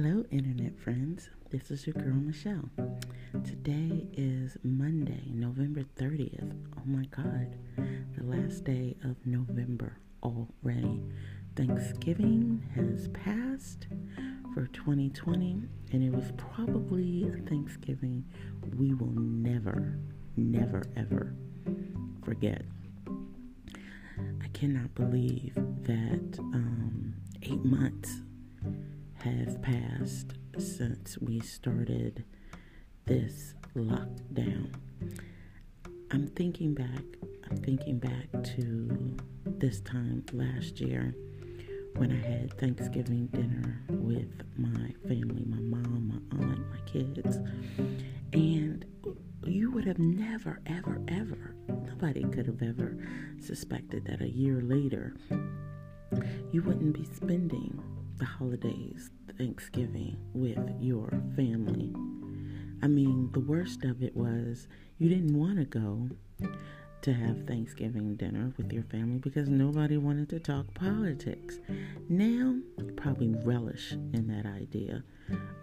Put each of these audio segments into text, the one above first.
Hello, Internet friends. This is your girl, Michelle. Today is Monday, November 30th. Oh my God, the last day of November already. Thanksgiving has passed for 2020, and it was probably a Thanksgiving we will never, never, ever forget. I cannot believe that um, eight months have passed since we started this lockdown. I'm thinking back, I'm thinking back to this time last year when I had Thanksgiving dinner with my family, my mom, my aunt, my kids. And you would have never, ever, ever, nobody could have ever suspected that a year later you wouldn't be spending the holidays, Thanksgiving, with your family. I mean, the worst of it was you didn't want to go to have Thanksgiving dinner with your family because nobody wanted to talk politics. Now, you probably relish in that idea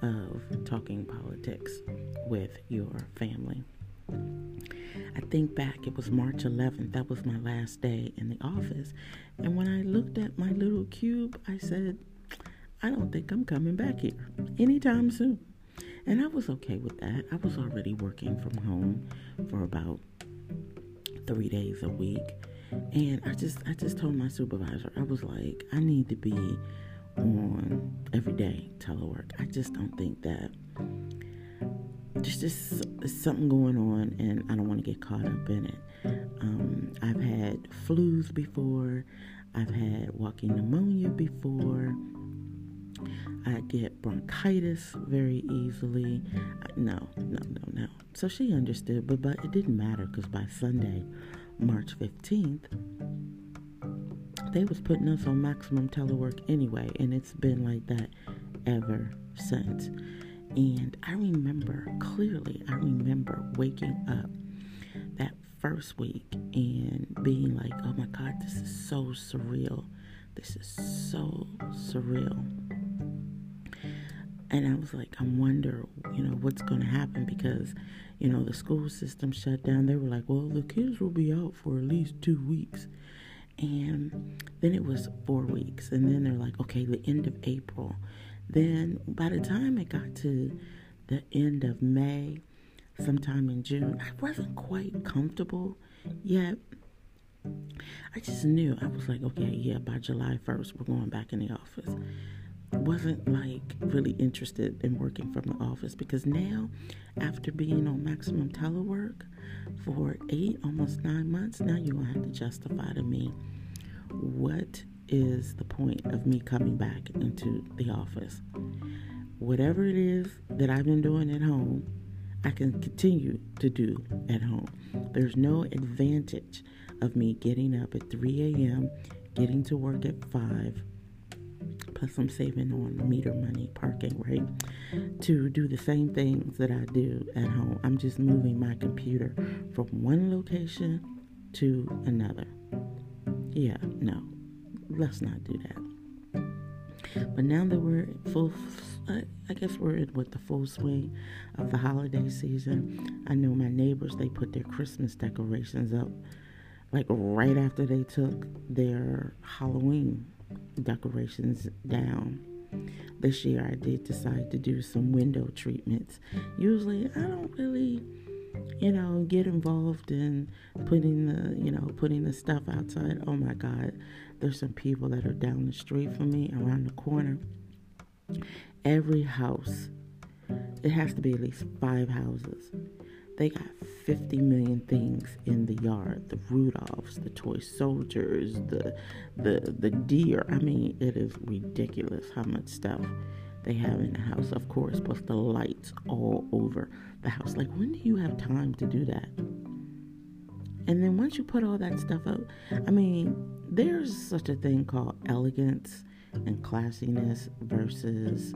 of talking politics with your family. I think back, it was March 11th. That was my last day in the office. And when I looked at my little cube, I said, I don't think I'm coming back here anytime soon. And I was okay with that. I was already working from home for about three days a week. And I just I just told my supervisor, I was like, I need to be on everyday telework. I just don't think that there's just something going on and I don't want to get caught up in it. Um, I've had flus before, I've had walking pneumonia before. I get bronchitis very easily. No, no, no, no. So she understood, but, but it didn't matter because by Sunday, March 15th, they was putting us on maximum telework anyway, and it's been like that ever since. And I remember clearly, I remember waking up that first week and being like, oh my God, this is so surreal. This is so surreal. And I was like, I wonder, you know, what's going to happen because, you know, the school system shut down. They were like, well, the kids will be out for at least two weeks. And then it was four weeks. And then they're like, okay, the end of April. Then by the time it got to the end of May, sometime in June, I wasn't quite comfortable yet. I just knew. I was like, okay, yeah, by July 1st, we're going back in the office wasn't like really interested in working from the office because now, after being on maximum telework for eight, almost nine months, now you're gonna have to justify to me what is the point of me coming back into the office. Whatever it is that I've been doing at home, I can continue to do at home. There's no advantage of me getting up at 3 a.m., getting to work at 5 plus I'm saving on meter money, parking, right? To do the same things that I do at home. I'm just moving my computer from one location to another. Yeah, no, let's not do that. But now that we're full, I guess we're in with the full swing of the holiday season. I know my neighbors, they put their Christmas decorations up like right after they took their Halloween decorations down. This year I did decide to do some window treatments. Usually I don't really, you know, get involved in putting the, you know, putting the stuff outside. Oh my God, there's some people that are down the street from me, around the corner. Every house, it has to be at least five houses they got 50 million things in the yard. The Rudolphs, the toy soldiers, the the the deer. I mean, it is ridiculous how much stuff they have in the house, of course, plus the lights all over the house. Like when do you have time to do that? And then once you put all that stuff up, I mean, there's such a thing called elegance and classiness versus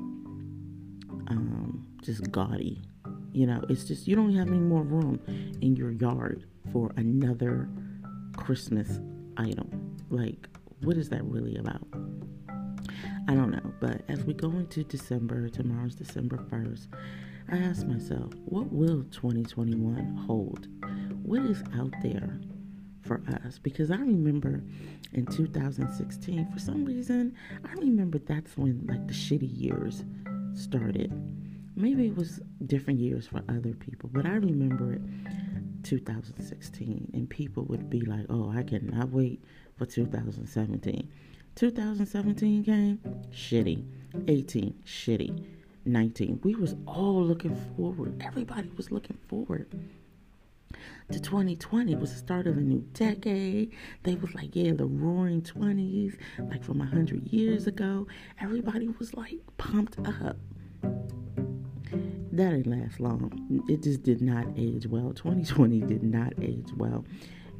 um, just gaudy you know, it's just you don't have any more room in your yard for another Christmas item. Like, what is that really about? I don't know. But as we go into December, tomorrow's December 1st, I ask myself, what will 2021 hold? What is out there for us? Because I remember in 2016, for some reason, I remember that's when like the shitty years started. Maybe it was different years for other people, but I remember it 2016 and people would be like, "Oh, I cannot wait for 2017." 2017 came, shitty. 18, shitty. 19, we was all looking forward. Everybody was looking forward to 2020 It was the start of a new decade. They was like, yeah, the roaring 20s, like from 100 years ago. Everybody was like pumped up. That didn't last long. It just did not age well. 2020 did not age well.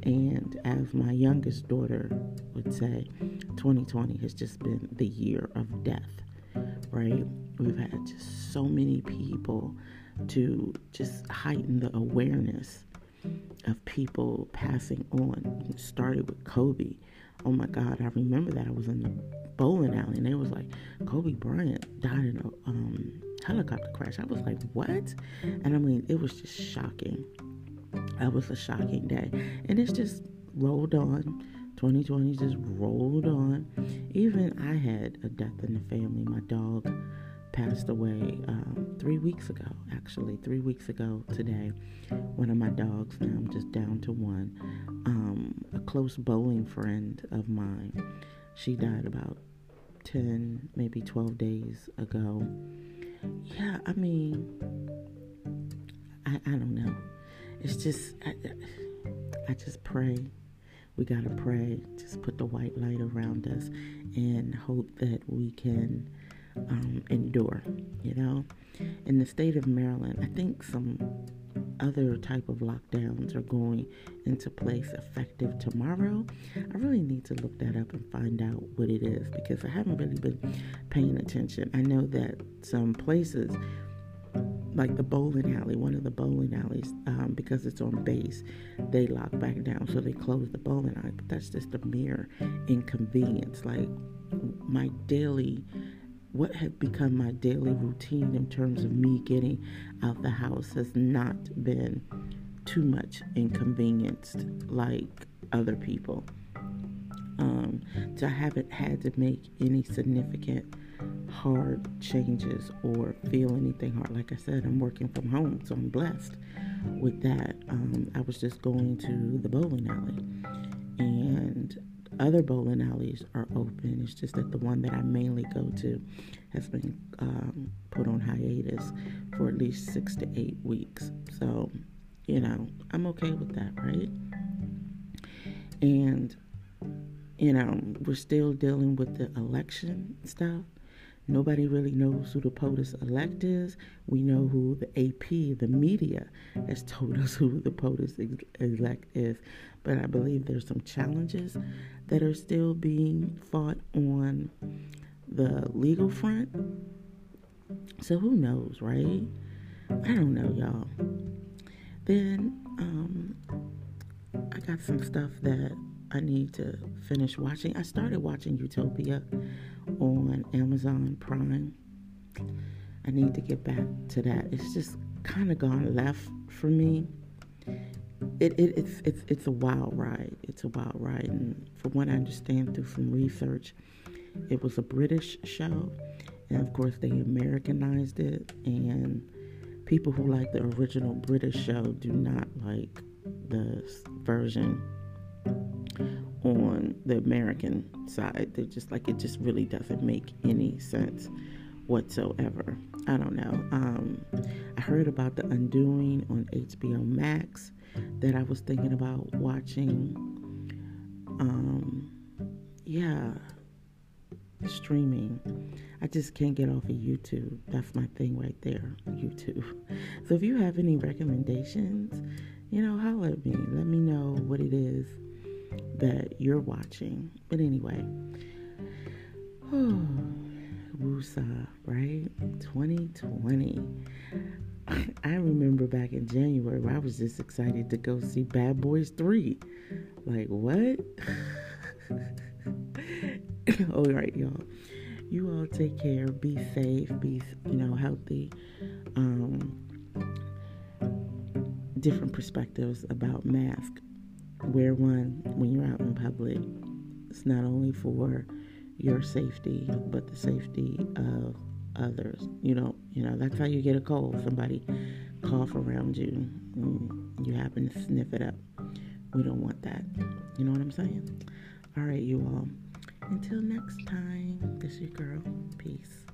And as my youngest daughter would say, 2020 has just been the year of death, right? We've had just so many people to just heighten the awareness of people passing on. It started with Kobe. Oh my God, I remember that. I was in the bowling alley and they was like, Kobe Bryant died in a um, helicopter crash. I was like, what? And I mean, it was just shocking. That was a shocking day. And it's just rolled on. 2020 just rolled on. Even I had a death in the family. My dog passed away um, three weeks ago, actually, three weeks ago today. One of my dogs, now I'm just down to one. Um, a close bowling friend of mine, she died about 10, maybe 12 days ago. Yeah, I mean, I, I don't know. It's just, I, I just pray. We got to pray. Just put the white light around us and hope that we can um, endure, you know. In the state of Maryland, I think some other type of lockdowns are going into place effective tomorrow. I really need to look that up and find out what it is because I haven't really been paying attention. I know that some places like the bowling alley, one of the bowling alleys, um, because it's on base, they lock back down, so they close the bowling alley. But that's just a mere inconvenience. Like my daily what had become my daily routine in terms of me getting out the house has not been too much inconvenienced like other people. Um, so I haven't had to make any significant hard changes or feel anything hard. Like I said, I'm working from home, so I'm blessed with that. Um, I was just going to the bowling alley and other bowling alleys are open. It's just that the one that I mainly go to has been um, put on hiatus for at least six to eight weeks. So, you know, I'm okay with that, right? And, you know, we're still dealing with the election stuff. Nobody really knows who the POTUS elect is. We know who the AP, the media, has told us who the POTUS elect is. But I believe there's some challenges that are still being fought on the legal front. So who knows, right? I don't know, y'all. Then um, I got some stuff that I need to finish watching. I started watching Utopia on Amazon Prime. I need to get back to that. It's just kind of gone left for me. It, it, it's it's it's a wild ride. It's a wild ride, and from what I understand through some research, it was a British show, and of course they Americanized it. And people who like the original British show do not like the version on the American side. They're just like it just really doesn't make any sense whatsoever. I don't know. Um, I heard about the Undoing on HBO Max that I was thinking about watching. Um, yeah, streaming. I just can't get off of YouTube. That's my thing right there, YouTube. So if you have any recommendations, you know, holler at me. Let me know what it is that you're watching. But anyway, oh, Woosah, right? 2020. I remember back in January I was just excited to go see Bad Boys 3. Like, what? All right, y'all. you all take care. Be safe. Be you know healthy. Um, different perspectives about mask. Wear one when you're out in public. It's not only for your safety, but the safety of others. You know, you know that's how you get a cold. Somebody cough around you, you happen to sniff it up. We don't want that. You know what I'm saying? All right, you all. Until next time, this is your girl. Peace.